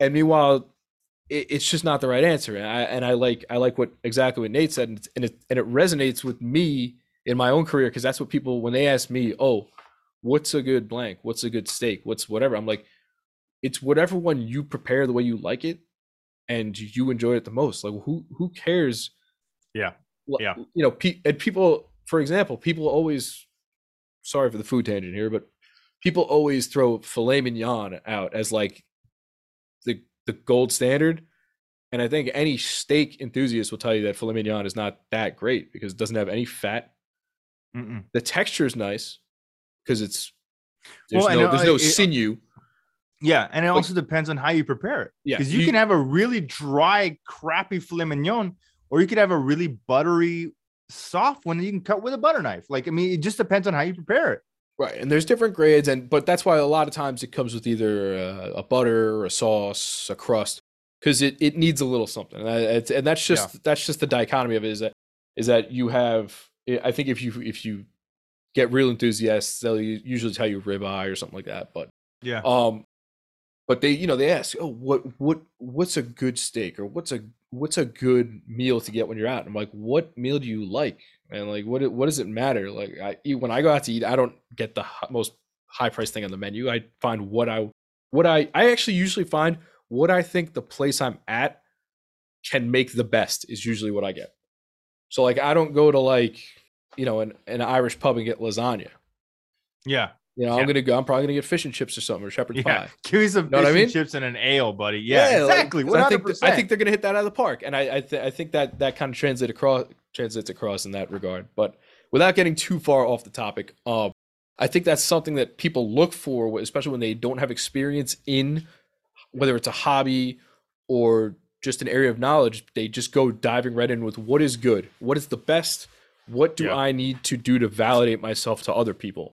and meanwhile, it, it's just not the right answer. And I and I like I like what exactly what Nate said, and, it's, and it and it resonates with me in my own career because that's what people when they ask me, oh, what's a good blank? What's a good steak? What's whatever? I'm like, it's whatever one you prepare the way you like it, and you enjoy it the most. Like, who who cares? Yeah. Yeah. You know, pe- and people, for example, people always. Sorry for the food tangent here, but people always throw filet mignon out as like the gold standard. And I think any steak enthusiast will tell you that filet mignon is not that great because it doesn't have any fat. Mm-mm. The texture is nice because it's there's Well, no know, there's no uh, it- uh, sinew. Yeah, and it also depends on how you prepare it. Yeah, because you, you- can have a really dry, crappy filet mignon, or you could have a really buttery, soft one that you can cut with a butter knife. Like, I mean, it just depends on how you prepare it. Right, and there's different grades, and but that's why a lot of times it comes with either uh, a butter, or a sauce, a crust, because it, it needs a little something, and, it's, and that's just that's just the dichotomy of it is that is that you have. I think if you if you get real enthusiasts, they'll usually tell you ribeye or something like that. But Yeah, um, but they you know they ask, oh, what what what's a good steak or what's a what's a good meal to get when you're out? I'm like, what meal do you like? And like, what what does it matter? Like, I eat, when I go out to eat, I don't get the most high price thing on the menu. I find what I what I I actually usually find what I think the place I'm at can make the best is usually what I get. So like, I don't go to like you know an an Irish pub and get lasagna. yeah, You know, Yeah. I'm gonna go. I'm probably gonna get fish and chips or something or shepherd's yeah. pie. Give me some Know what I fish and chips and an ale, buddy. Yeah, like, exactly. One I think th- I think they're gonna hit that out of the park, and I I, th- I think that that kind of translates across translates across in that regard. But without getting too far off the topic, um, I think that's something that people look for, especially when they don't have experience in whether it's a hobby or just an area of knowledge. They just go diving right in with what is good, what is the best, what do Yeah. I need to do to validate myself to other people.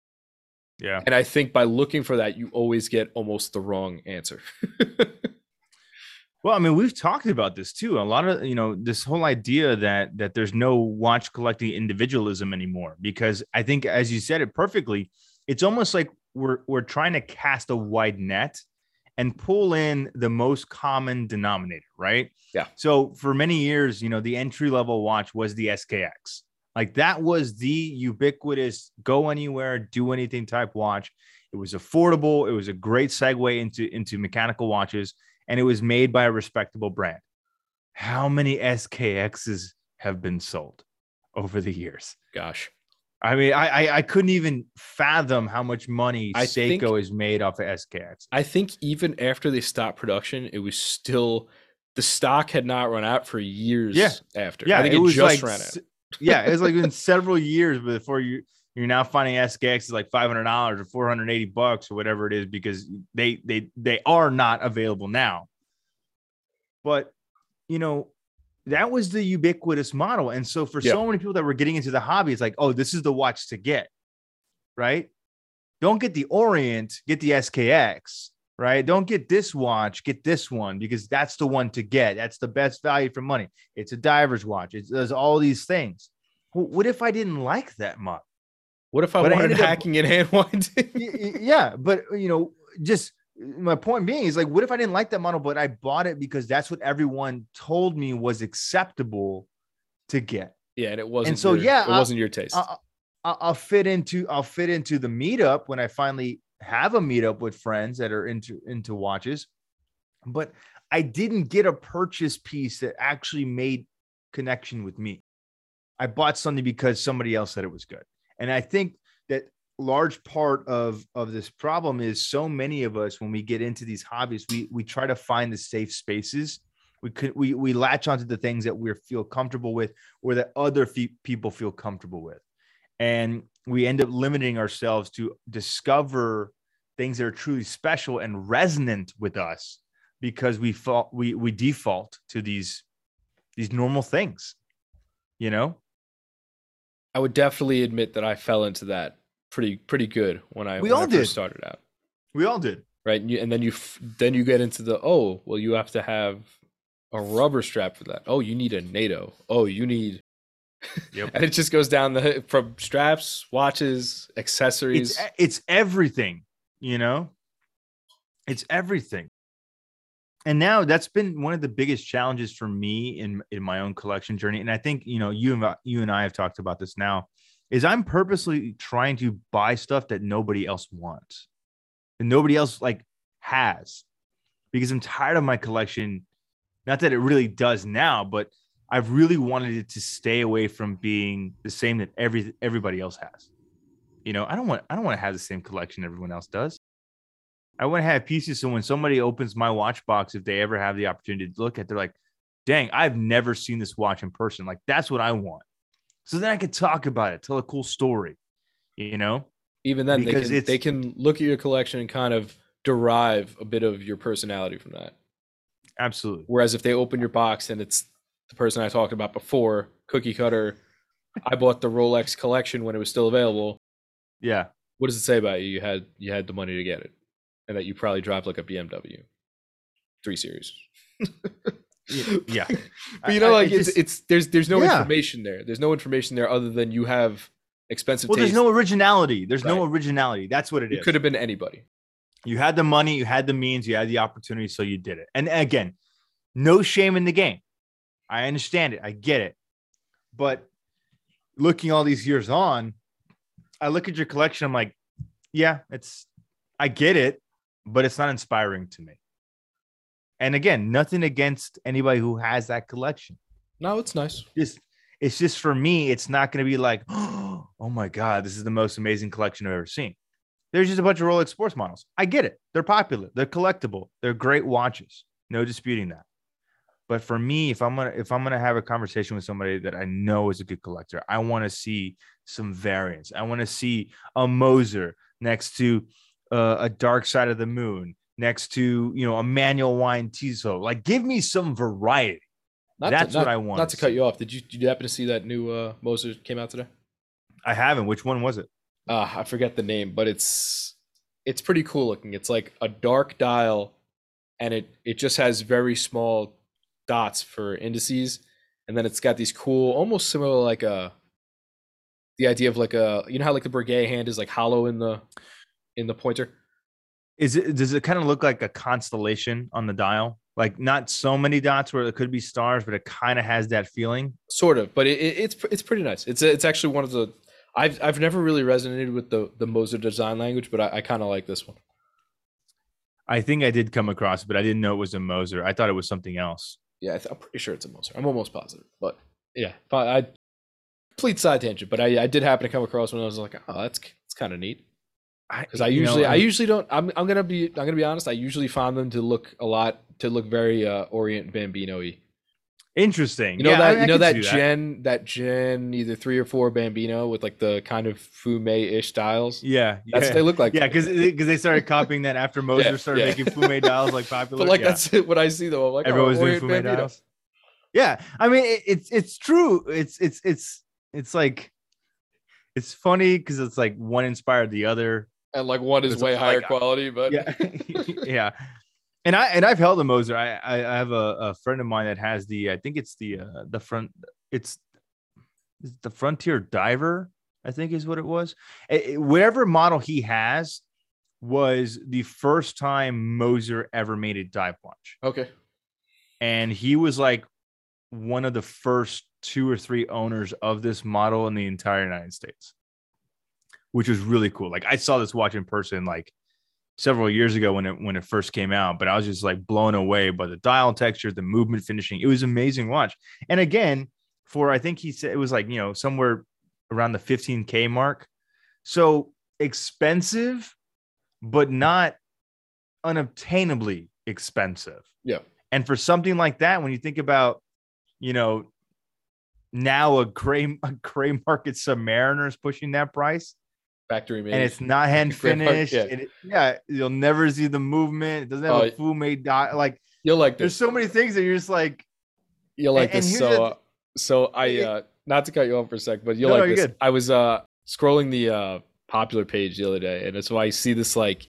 Yeah. And I think by looking for that, you always get almost the wrong answer. Well, I mean, we've talked about this too. A lot of you know this whole idea that that there's no watch collecting individualism anymore because I think, as you said it perfectly, it's almost like we're we're trying to cast a wide net and pull in the most common denominator, right? Yeah. So for many years, you know, the entry level watch was the SKX, Like that was the ubiquitous go anywhere, do anything type watch. It was affordable. It was a great segue into into mechanical watches, and it was made by a respectable brand. How many SKXs have been sold over the years? Gosh, I mean, I I, I couldn't even fathom how much money I Seiko think- is made off of SKX. I think even after they stopped production, it was still the stock had not run out for years. Yeah. after Yeah, I think it, it, was just like ran out. yeah, it was like been several years before you you're now finding SKX is like five hundred dollars or four hundred eighty bucks or whatever it is because they they they are not available now. But you know that was the ubiquitous model, and so for Yeah. so many people that were getting into the hobby, it's like, oh, this is the watch to get, right? Don't get the Orient, get the SKX, right? Don't get this watch, get this one because that's the one to get. That's the best value for money. It's a diver's watch. It does all these things. What if I didn't like that much? What if I but I wanted up- hacking and hand winding? Yeah, but you know, just my point being is like, what if I didn't like that model, but I bought it because that's what everyone told me was acceptable to get. yeah, and it wasn't. And so, your- yeah, it I- wasn't your taste. I- I- I'll fit into I'll fit into the meetup when I finally have a meetup with friends that are into into watches, but I didn't get a purchase piece that actually made connection with me. I bought something because somebody else said it was good, and I think that large part of of this problem is so many of us when we get into these hobbies we we try to find the safe spaces. We could we we latch onto the things that we feel comfortable with or that other fe- people feel comfortable with. And we end up limiting ourselves to discover things that are truly special and resonant with us because we fall we we default to these these normal things you know I would definitely admit that I fell into that pretty pretty good when I We when all I did. first started out. we all did right? And, you, and then you f- then you get into the oh well you have to have a rubber strap for that. Oh, you need a NATO. Oh, you need. Yep. and it just goes down the from straps, watches, accessories. it's it's everything you know it's everything and now that's been one of the biggest challenges for me in in my own collection journey. And i think you know you and you and i have talked about this now is i'm purposely trying to buy stuff that nobody else wants and nobody else like has. Because i'm tired of my collection not that it really does now but i've really wanted it to stay away from being the same that every everybody else has. You know i don't want i don't want to have the same collection everyone else does i want to have pieces so when somebody opens my watch box if they ever have the opportunity to look at they're like dang i've never seen this watch in person like that's what i want so then i could talk about it tell a cool story you know Even then, they because can they can look at your collection and kind of derive a bit of your personality from that. absolutely Whereas if they open your box and it's the person I talked about before, cookie cutter, I bought the Rolex collection when it was still available. yeah What does it say about you? You had you had the money to get it, and that you probably drive like a BMW, three series. Y- yeah but you know, I- I like it's, just- it's there's there's no Yeah. information there. There's no information there other than you have expensive. well there's no originality there's no originality that's what it It is could have been anybody. You had the money, you had the means, you had the opportunity, so you did it. And again, no shame in the game. I understand it. I get it. But looking all these years on, I look at your collection. I'm like, yeah, it's, I get it, but it's not inspiring to me. And again, nothing against anybody who has that collection. No, it's nice. Just, it's just for me, it's not going to be like, oh my God, this is the most amazing collection I've ever seen. There's just a bunch of Rolex sports models. I get it. They're popular. They're collectible. They're great watches. No disputing that. But for me, if I'm gonna if I'm gonna have a conversation with somebody that I know is a good collector, I want to see some variants. I want to see a Moser next to uh, a Dark Side of the Moon, next to you know a Manual Wind Tissot. Like, give me some variety. Not That's to, what I want Not to cut you off. Did you did you happen to see that new uh Moser came out today? I haven't. Which one was it? Uh, I forget the name, but it's it's pretty cool looking. It's like a dark dial, and it it just has very small dots for indices, and then it's got these cool, almost similar like a the idea of like a you know how like the Breguet hand is like hollow in the in the pointer. Is it? Does it kind of look like a constellation on the dial? like not so many dots where it could be stars, but it kind of has that feeling. Sort of, but it, it, it's it's pretty nice. It's it's actually one of the I've I've never really resonated with the the Moser design language, but I, I kind of like this one. I think I did come across it, but I didn't know it was a Moser. I thought it was something else. Yeah, I am pretty sure it's a Moser. I'm almost positive, but yeah, but I complete side tangent, but I I did happen to come across one. I was like, oh, that's that's kind of neat. Because I, I usually know, I usually don't. I'm I'm gonna be I'm gonna be honest. I usually find them to look a lot to look very uh, Orient Bambino y. Interesting. You know yeah, that I mean, you know that Gen that. that Gen either three or four Bambino with like the kind of Fume ish styles. Yeah, that's yeah. what they look like. Yeah, because because they started copying that after Moser yeah, started yeah. making Fume dials like popular. But like yeah. that's what I see though. I'm like everyone's oh, doing Fume Bambino. dials. Yeah, I mean it, it's it's true. It's it's it's it's like it's funny because it's like one inspired the other, and like one is way higher like, quality, but yeah, yeah and I and I've held a Moser. I I, have a, a friend of mine that has the I think it's the uh, the front it's the Frontier Diver. I think is what it was. It, whatever model he has was the first time Moser ever made a dive plunge. Okay, and he was like one of the first two or three owners of this model in the entire United States, which was really cool. Like I saw this watch in person, like several years ago when it when it first came out, but I was just like blown away by the dial texture, the movement finishing. It was amazing watch. And again, for I think he said it was like, you know, somewhere around the 15k mark. So expensive, but not unobtainably expensive. Yeah. And for something like that, when you think about, you know, now a gray a gray market submariner is pushing that price factory made, and it's not hand finished. yeah. It, yeah. you'll never see the movement. It doesn't have oh, a Fume dot. Like you'll like. This. There's so many things that you're just like. You'll like and, this. And so, uh, so I uh not to cut you off for a sec, but you'll no, like no, this. Good. I was uh scrolling the uh popular page the other day, and it's why I see this like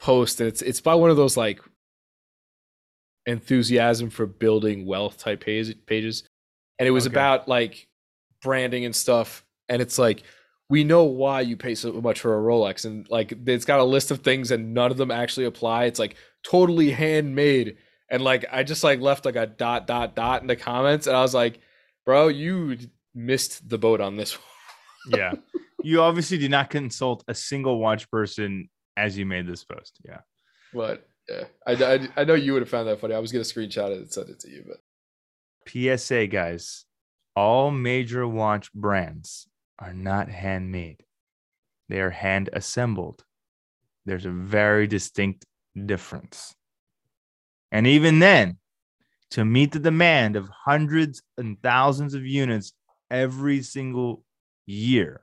post, and it's it's by one of those like enthusiasm for building wealth type page, pages, and it was okay. about like branding and stuff, and it's like we know why you pay so much for a Rolex. And like it's got a list of things and none of them actually apply. It's like totally handmade. And like I just like left like a dot dot dot in the comments and I was like, bro, you missed the boat on this one. yeah. You obviously did not consult a single watch person as you made this post. Yeah. But yeah, I, I, I know you would have found that funny. I was gonna screenshot it and send it to you, but PSA guys, all major watch brands are not handmade, they are hand assembled. There's a very distinct difference. And even then, to meet the demand of hundreds and thousands of units every single year,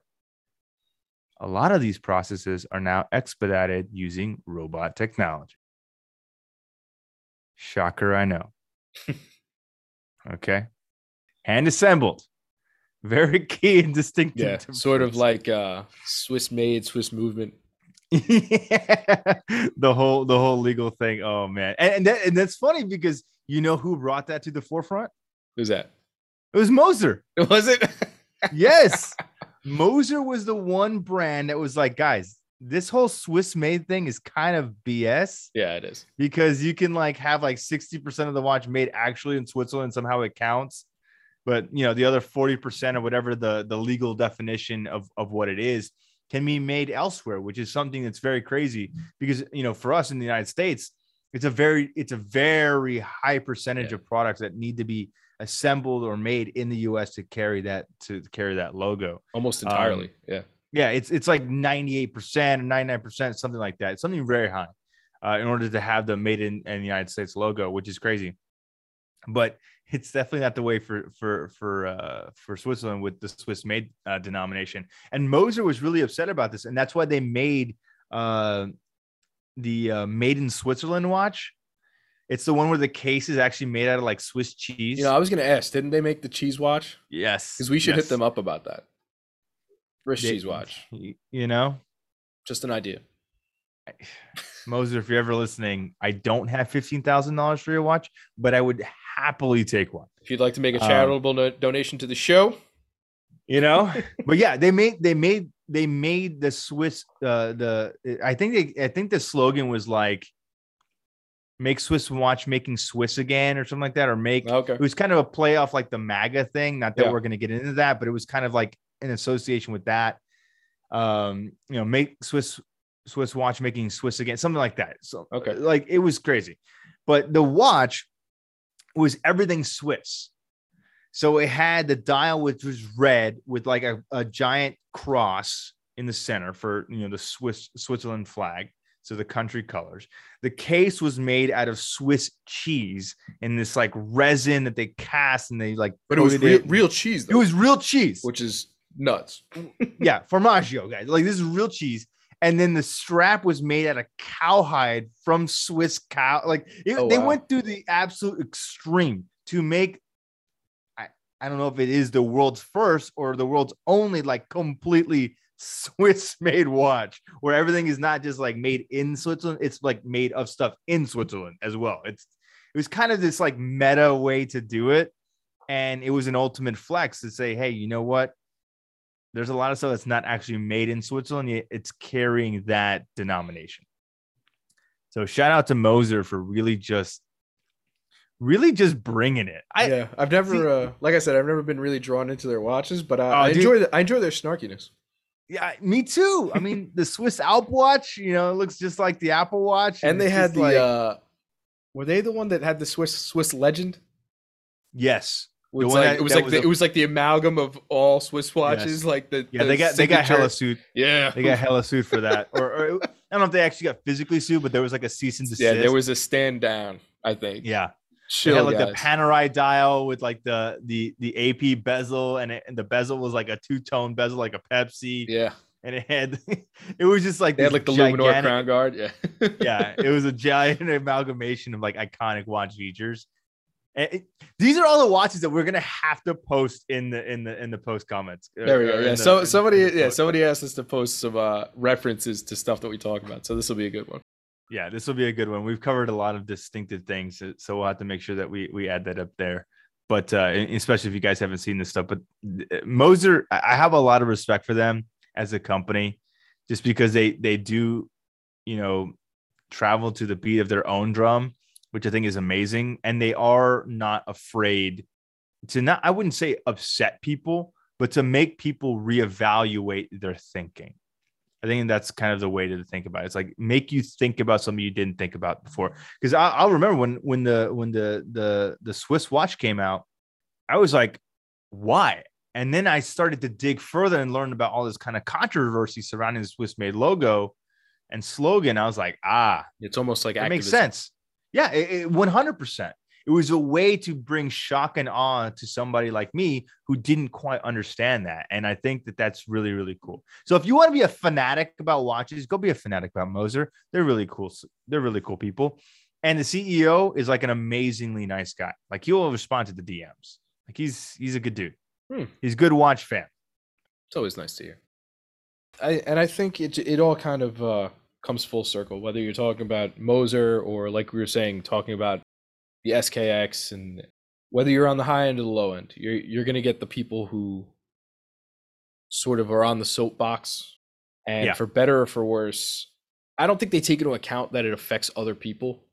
a lot of these processes are now expedited using robot technology. Shocker, I know. okay. Hand assembled very key and distinctive. Yeah, sort of like uh, Swiss made, Swiss movement. yeah, the whole the whole legal thing. Oh man, and and, that, and that's funny because you know who brought that to the forefront? Who's that? It was Moser. It was it? yes, Moser was the one brand that was like, guys, this whole Swiss made thing is kind of BS. Yeah, it is because you can like have like sixty percent of the watch made actually in Switzerland. Somehow it counts but you know the other 40% or whatever the the legal definition of of what it is can be made elsewhere which is something that's very crazy because you know for us in the united states it's a very it's a very high percentage yeah. of products that need to be assembled or made in the us to carry that to carry that logo. Almost entirely um, yeah. yeah it's it's like 98% or 99% something like that it's something very high uh, in order to have the made in, in the united states logo which is crazy. But it's definitely not the way for for for uh, for Switzerland with the Swiss made uh, denomination. And Moser was really upset about this, and that's why they made uh, the uh, made in Switzerland watch. It's the one where the case is actually made out of like Swiss cheese. You know, I was going to ask, didn't they make the cheese watch? Yes, because we should yes. hit them up about that. Wrist they, cheese watch. You know, just an idea. Moser, if you're ever listening, I don't have fifteen thousand dollars for your watch, but I would happily take one. If you'd like to make a um, charitable um, donation to the show, you know, but yeah, they made they made they made the Swiss uh the I think they I think the slogan was like make Swiss watch making Swiss again or something like that, or make Okay. it was kind of a play off like the MAGA thing. Not that Yeah. we're going to get into that, but it was kind of like an association with that. Um, you know, make Swiss Swiss watch making Swiss again, something like that. So Okay. like it was crazy. But the watch was everything Swiss. So it had the dial which was red with like a, a giant cross in the center for you know the Swiss Switzerland flag. So the country colors. The case was made out of Swiss cheese and this like resin that they cast and they like But it was real, it. real cheese, It was real cheese. which is nuts. yeah, formaggio, guys. Like this is real cheese. And then the strap was made out of cowhide from Swiss cow. Like it- Oh, they wow. went through the absolute extreme to make. I, I don't know if it is the world's first or the world's only like completely Swiss made watch where everything is not just like made in Switzerland, it's like made of stuff in Switzerland as well. It's it was kind of this like meta way to do it. And it was an ultimate flex to say, hey, you know what? There's a lot of stuff that's not actually made in Switzerland, yet it's carrying that denomination. So shout out to Moser for really just really just bringing it. I yeah, I've never, see- uh, like I said, I've never been really drawn into their watches, but I, Oh, I enjoy, the, I enjoy their snarkiness. Yeah, me too. I mean, the Swiss Alp watch, you know, it looks just like the Apple Watch, And they had the, like- uh, were they the one that had the Swiss Swiss legend? yes, was one like that- it was like was the, a- it was like the amalgam of all Swiss watches, like the yeah. the They got they got hella sued. yeah They got hella sued for that, or, or I don't know if they actually got physically sued, but there was like a cease and desist. yeah there was a stand down I think yeah. They chill had like guys. the Panerai dial with like the the the AP bezel, and, it, and the bezel was like a two tone bezel, like a Pepsi, yeah and it had it was just like they had like the Luminor crown guard yeah yeah, it was a giant amalgamation of like iconic watch features. And it- these are all the watches that we're gonna have to post in the in the in the post comments. uh, there we go yeah the- so somebody yeah somebody asked us to post some uh references to stuff that we talk about so this will be a good one yeah, this will be a good one. We've covered a lot of distinctive things, so- so we'll have to make sure that we we add that up there. But uh, especially if you guys haven't seen this stuff, but uh, Moser, I I have a lot of respect for them as a company, just because they they do, you know, travel to the beat of their own drum, which I think is amazing, and they are not afraid to not I wouldn't say upset people, but to make people reevaluate their thinking. I think that's kind of the way to think about it. It's like make you think about something you didn't think about before. Because I'll remember when when the when the the the Swiss watch came out, I was like, why? And then I started to dig further and learn about all this kind of controversy surrounding the Swiss made logo and slogan. I was like, ah, it's almost like that makes sense. Yeah, it, 100%. It was a way to bring shock and awe to somebody like me who didn't quite understand that. And I think that that's really, really cool. So if you want to be a fanatic about watches, go be a fanatic about Moser. They're really cool. They're really cool people. And the CEO is like an amazingly nice guy. Like he'll respond to the DMs. Like he's he's a good dude. Hmm. He's a good watch fan. It's always nice to hear. I and I think it it all kind of uh, comes full circle. Whether you're talking about Moser or like we were saying, talking about the SKX, and whether you're on the high end or the low end, you're you're gonna get the people who sort of are on the soapbox, and Yeah. for better or for worse, I don't think they take into account that it affects other people.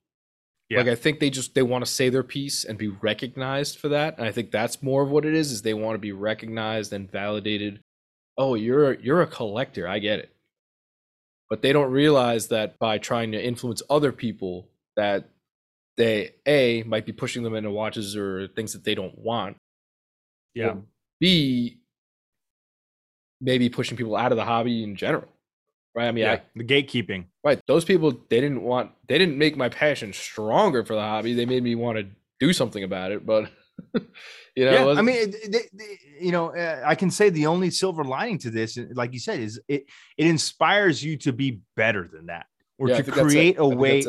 Yeah. Like I think they just they want to say their piece and be recognized for that. And I think that's more of what it is, is they want to be recognized and validated. Oh, you're a, you're a collector. I get it. But they don't realize that by trying to influence other people that they A might be pushing them into watches or things that they don't want. yeah B maybe pushing people out of the hobby in general. Right? I mean, yeah. I, the gatekeeping. Right. Those people they didn't want they didn't make my passion stronger for the hobby. They made me want to do something about it. But you know, yeah, I mean, it, it- it- you know, uh, I can say the only silver lining to this, like you said, is it it inspires you to be better than that, or yeah, to think that's it. create a way,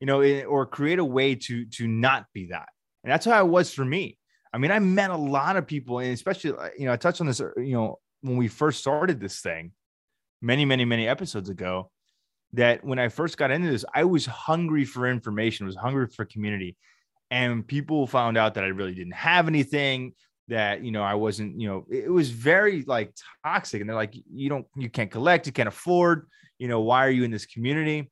you know, eh, or create a way to to not be that. And that's how it was for me. I mean, I met a lot of people, and especially, uh, you know, I touched on this, uh, you know, when we first started this thing, many, many, many episodes ago. That when I first got into this, I was hungry for information, was hungry for community, and people found out that I really didn't have anything. That you know, I wasn't, you know, it was very like toxic, and they're like, you don't, you can't collect, you can't afford, you know, why are you in this community?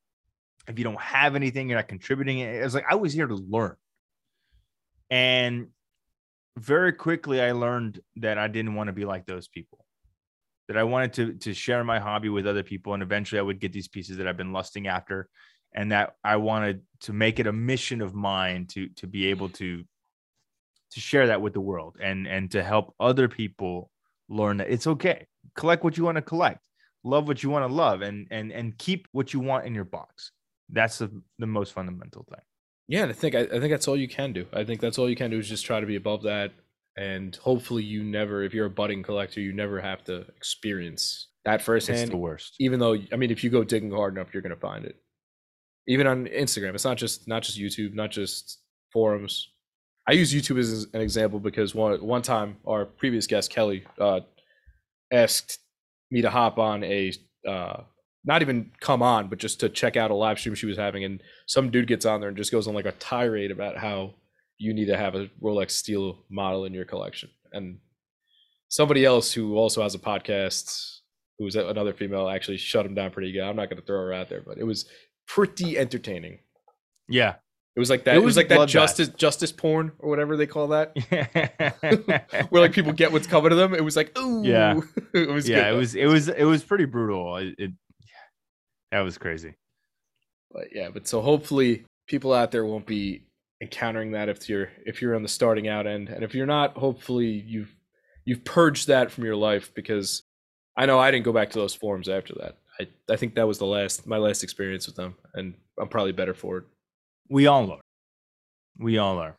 if you don't have anything, you're not contributing. it was like I was here to learn. And very quickly I learned that I didn't want to be like those people. That I wanted to to share my hobby with other people and eventually I would get these pieces that I've been lusting after and that I wanted to make it a mission of mine to to be able to to share that with the world and and to help other people learn that it's okay. Collect what you want to collect. Love what you want to love and and and keep what you want in your box. That's the, the most fundamental thing. Yeah, and I think I, I think that's all you can do. I think that's all you can do is just try to be above that, and hopefully you never, if you're a budding collector, you never have to experience that firsthand. It's the worst. Even though, I mean, if you go digging hard enough, you're gonna find it. Even on Instagram, it's not just not just YouTube, not just forums. I use YouTube as an example because one one time our previous guest Kelly uh, asked me to hop on a uh, not even come on, but just to check out a live stream she was having. And some dude gets on there and just goes on like a tirade about how you need to have a Rolex steel model in your collection. And somebody else who also has a podcast, who was another female, actually shut him down pretty good. I'm not going to throw her out there, but it was pretty entertaining. Yeah. It was like that. It was, it was like that justice justice porn or whatever they call that. Where like people get what's coming to them. It was like, ooh, yeah, it was. Yeah, good, it was. It was. It was pretty brutal. It, it that was crazy. But yeah, but so hopefully people out there won't be encountering that if you're if you're on the starting out end, and if you're not, hopefully you've you've purged that from your life because I know I didn't go back to those forums after that. I I think that was the last my last experience with them, and I'm probably better for it. We all are. We all are.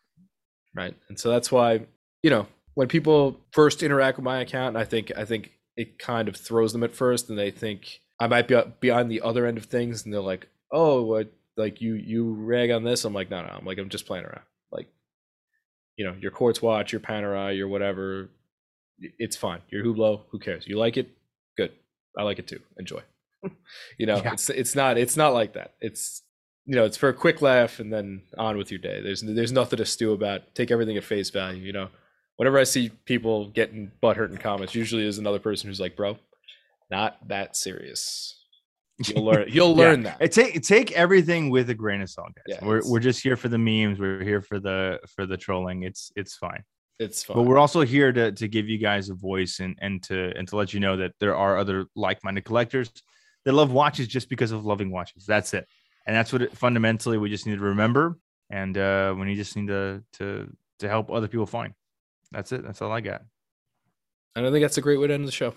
Right, and so that's why you know when people first interact with my account, I think I think it kind of throws them at first, and they think I might be be on the other end of things, and they're like, "Oh, what? Like you you rag on this?" I'm like, "No, no." I'm like, I'm just playing around. Like, you know, your quartz watch, your Panerai, your whatever, it's fine. Your Hublot, who cares? You like it? Good. I like it too. Enjoy. you know, yeah. it's it's not it's not like that. It's you know, it's for a quick laugh and then on with your day. There's there's nothing to stew about. Take everything at face value. You know, whenever I see people getting butthurt in comments, usually is another person who's like, "Bro, not that serious. You'll learn. You'll learn yeah. that. Take take everything with a grain of salt, guys. Yeah, we're we're just here for the memes. We're here for the for the trolling. It's it's fine. It's fine. But we're also here to to give you guys a voice and and to and to let you know that there are other like minded collectors that love watches just because of loving watches. That's it. And that's what it, fundamentally we just need to remember. And uh, we just need to to to help other people find. That's it. That's all I got. And I think that's a great way to end the show.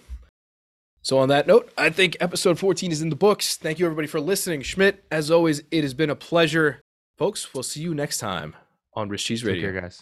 So, on that note, I think episode 14 is in the books. Thank you, everybody, for listening. Schmidt, as always, it has been a pleasure. Folks, we'll see you next time on Rich Cheese Radio. Take care, guys.